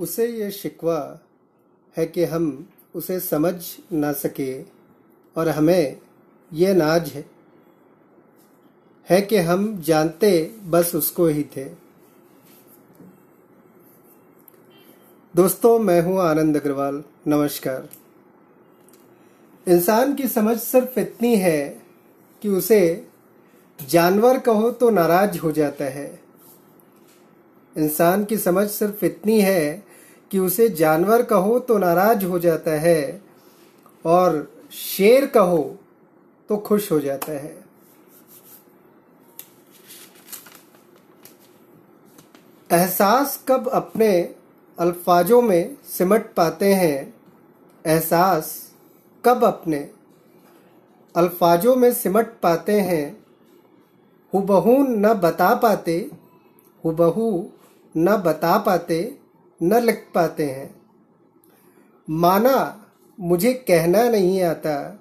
उसे ये शिकवा है कि हम उसे समझ ना सके और हमें ये नाज है। है कि हम जानते बस उसको ही थे। दोस्तों, मैं हूँ आनंद अग्रवाल। नमस्कार। इंसान की समझ सिर्फ़ इतनी है कि उसे जानवर कहो तो नाराज़ हो जाता है। इंसान की समझ सिर्फ़ इतनी है कि उसे जानवर कहो तो नाराज़ हो जाता है और शेर कहो तो खुश हो जाता है। एहसास कब अपने अल्फाजों में सिमट पाते हैं? एहसास कब अपने अल्फाजों में सिमट पाते हैं? हुबहू न बता पाते, हुबहू न बता पाते न लिख पाते हैं। माना मुझे कहना नहीं आता,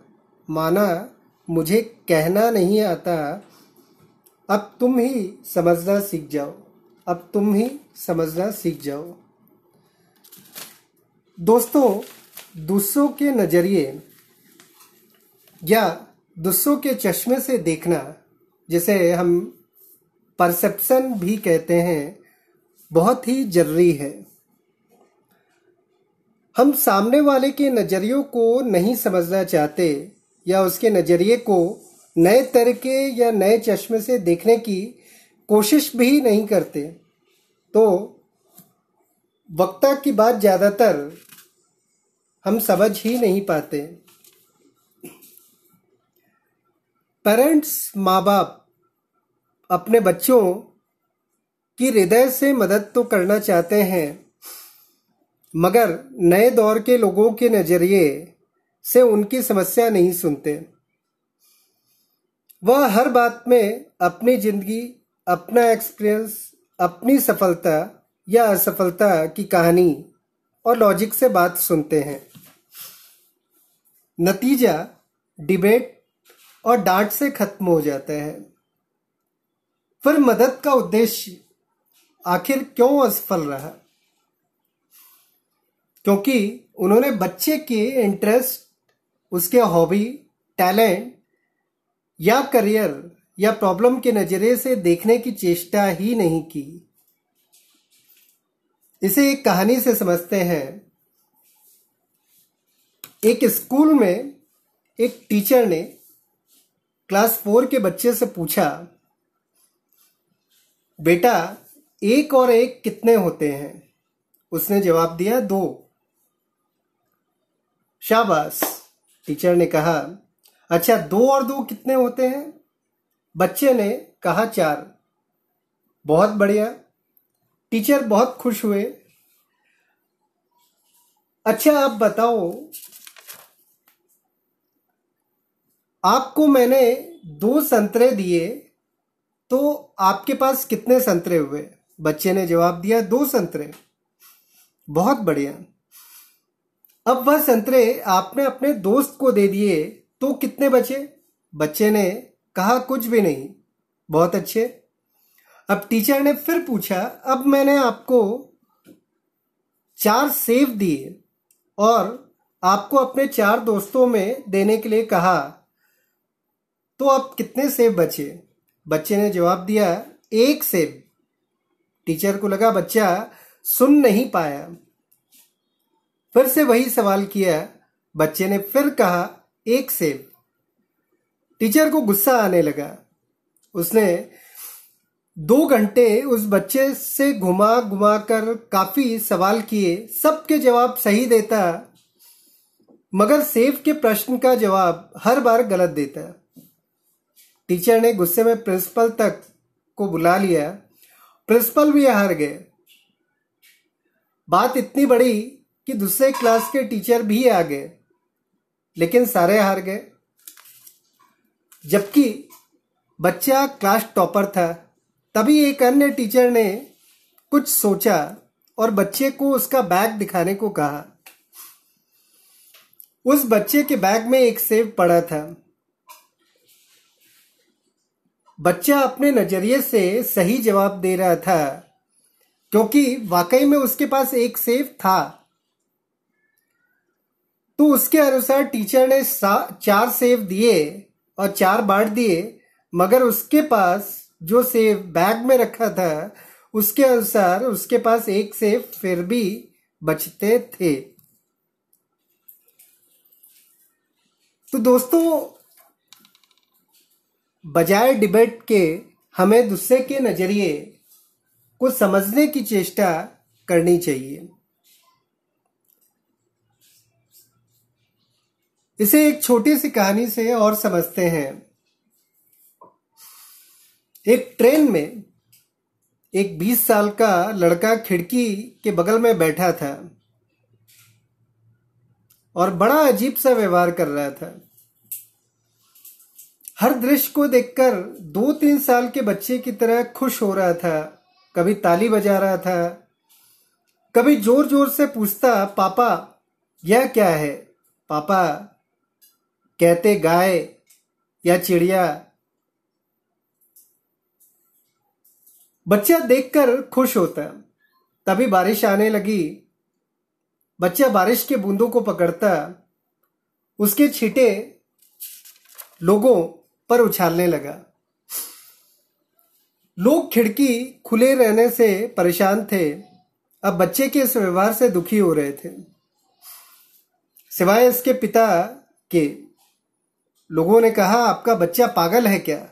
माना मुझे कहना नहीं आता, अब तुम ही समझना सीख जाओ, अब तुम ही समझना सीख जाओ। दोस्तों, दूसरों के नज़रिए या दूसरों के चश्मे से देखना, जिसे हम परसेप्शन भी कहते हैं, बहुत ही ज़रूरी है। हम सामने वाले के नज़रियों को नहीं समझना चाहते या उसके नज़रिए को नए तरीके या नए चश्मे से देखने की कोशिश भी नहीं करते। तो वक्ता की बात ज़्यादातर हम समझ ही नहीं पाते। पेरेंट्स माँ बाप अपने बच्चों की हृदय से मदद तो करना चाहते हैं मगर नए दौर के लोगों के नज़रिए से उनकी समस्या नहीं सुनते। वह हर बात में अपनी ज़िंदगी, अपना एक्सपीरियंस अपनी सफलता या असफलता की कहानी और लॉजिक से बात सुनते हैं। नतीजा डिबेट और डांट से खत्म हो जाता है। फिर मदद का उद्देश्य आखिर क्यों असफल रहा? क्योंकि उन्होंने बच्चे के इंटरेस्ट उसके हॉबी टैलेंट या करियर या प्रॉब्लम के नज़रिए से देखने की चेष्टा ही नहीं की। इसे एक कहानी से समझते हैं। एक स्कूल में एक टीचर ने क्लास फोर के बच्चे से पूछा, बेटा, एक और एक कितने होते हैं? उसने जवाब दिया, दो। शाबाश। टीचर ने कहा अच्छा दो और दो कितने होते हैं? बच्चे ने कहा, चार। बहुत बढ़िया। टीचर बहुत खुश हुए। अच्छा आप बताओ, आपको मैंने दो संतरे दिए तो आपके पास कितने संतरे हुए? बच्चे ने जवाब दिया, दो संतरे। बहुत बढ़िया। अब वह संतरे आपने अपने दोस्त को दे दिए तो कितने बचे? बच्चे ने कहा, कुछ भी नहीं। बहुत अच्छे। अब टीचर ने फिर पूछा, अब मैंने आपको चार सेव दिए और आपको अपने चार दोस्तों में देने के लिए कहा तो अब कितने सेब बचे? बच्चे ने जवाब दिया, एक सेब। टीचर को लगा, बच्चा, सुन नहीं पाया। फिर से वही सवाल किया, बच्चे ने फिर कहा, एक सेब. टीचर को गुस्सा आने लगा। उसने दो घंटे उस बच्चे से घुमा घुमा कर काफ़ी सवाल किए, सबके जवाब सही देता, मगर सेब के प्रश्न का जवाब हर बार गलत देता। टीचर ने गुस्से में प्रिंसिपल तक को बुला लिया। प्रिंसिपल भी हार गए। बात इतनी बड़ी कि दूसरे क्लास के टीचर भी आ गए, लेकिन सारे हार गए। जबकि बच्चा क्लास टॉपर था, तभी एक अन्य टीचर ने कुछ सोचा और बच्चे को उसका बैग दिखाने को कहा। उस बच्चे के बैग में एक सेब पड़ा था। बच्चा अपने नज़रिए से सही जवाब दे रहा था, क्योंकि वाकई में उसके पास एक सेब था। तो उसके अनुसार टीचर ने चार सेब दिए और चार बांट दिए, मगर उसके पास जो सेब बैग में रखा था, उसके अनुसार उसके पास एक सेब फिर भी बचते थे। तो दोस्तों, बजाय डिबेट के हमें दूसरे के नज़रिए को समझने की चेष्टा करनी चाहिए। इसे एक छोटी सी कहानी से और समझते हैं। एक ट्रेन में एक 20 साल का लड़का खिड़की के बगल में बैठा था और बड़ा अजीब सा व्यवहार कर रहा था। हर दृश्य को देखकर दो तीन साल के बच्चे की तरह खुश हो रहा था, कभी ताली बजा रहा था, कभी ज़ोर ज़ोर से पूछता, पापा, यह क्या है? पापा कहते गाय या चिड़िया। बच्चा देखकर खुश होता तभी बारिश आने लगी। बच्चा बारिश के बूंदों को पकड़ता। उसके छीटे लोगों पर उछालने लगा। लोग खिड़की खुले रहने से परेशान थे। अब बच्चे के इस व्यवहार से दुखी हो रहे थे। सिवाय इसके पिता के। लोगों ने कहा, आपका बच्चा पागल है क्या?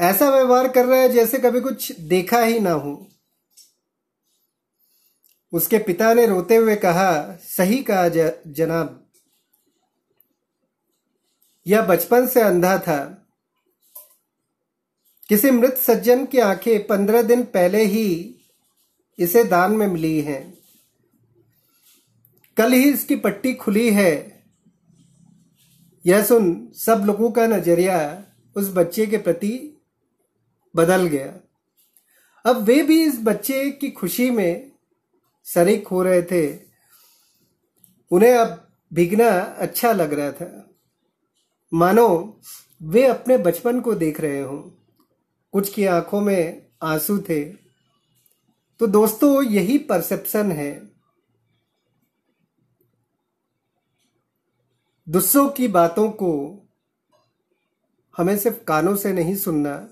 ऐसा व्यवहार कर रहा है जैसे कभी कुछ देखा ही ना हो। उसके पिता ने रोते हुए कहा, सही कहा जनाब। यह बचपन से अंधा था। किसी मृत सज्जन की आँखें पंद्रह दिन पहले ही इसे दान में मिली हैं। कल ही इसकी पट्टी खुली है। यह सुन सब लोगों का नज़रिया उस बच्चे के प्रति बदल गया। अब वे भी इस बच्चे की खुशी में शरीक हो रहे थे। उन्हें अब भीगना अच्छा लग रहा था। मानो वे अपने बचपन को देख रहे हों। कुछ की आँखों में आँसू थे। तो दोस्तों, यही परसेप्शन है। दूसरों की बातों को हमें सिर्फ़ कानों से नहीं सुनना,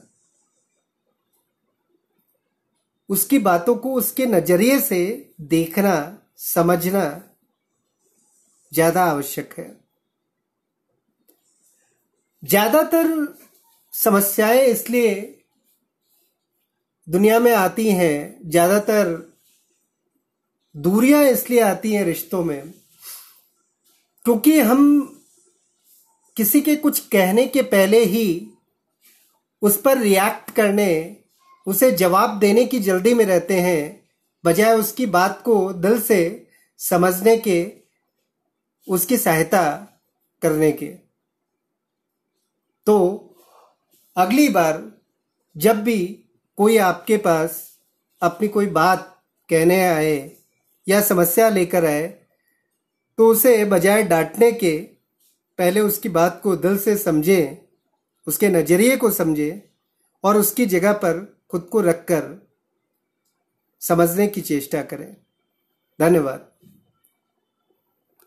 उसकी बातों को उसके नज़रिए से देखना, समझना ज़्यादा आवश्यक है। ज़्यादातर समस्याएँ इसलिए दुनिया में आती हैं, ज़्यादातर दूरियाँ इसलिए आती हैं रिश्तों में क्योंकि हम किसी के कुछ कहने के पहले ही उस पर रिएक्ट करने, उसे जवाब देने की जल्दी में रहते हैं, बजाय उसकी बात को दिल से समझने के, उसकी सहायता करने के। तो अगली बार जब भी कोई आपके पास अपनी कोई बात कहने आए या समस्या लेकर आए तो उसे बजाय डांटने के पहले उसकी बात को दिल से समझे, उसके नज़रिए को समझे और उसकी जगह पर खुद को रखकर समझने की चेष्टा करें। धन्यवाद।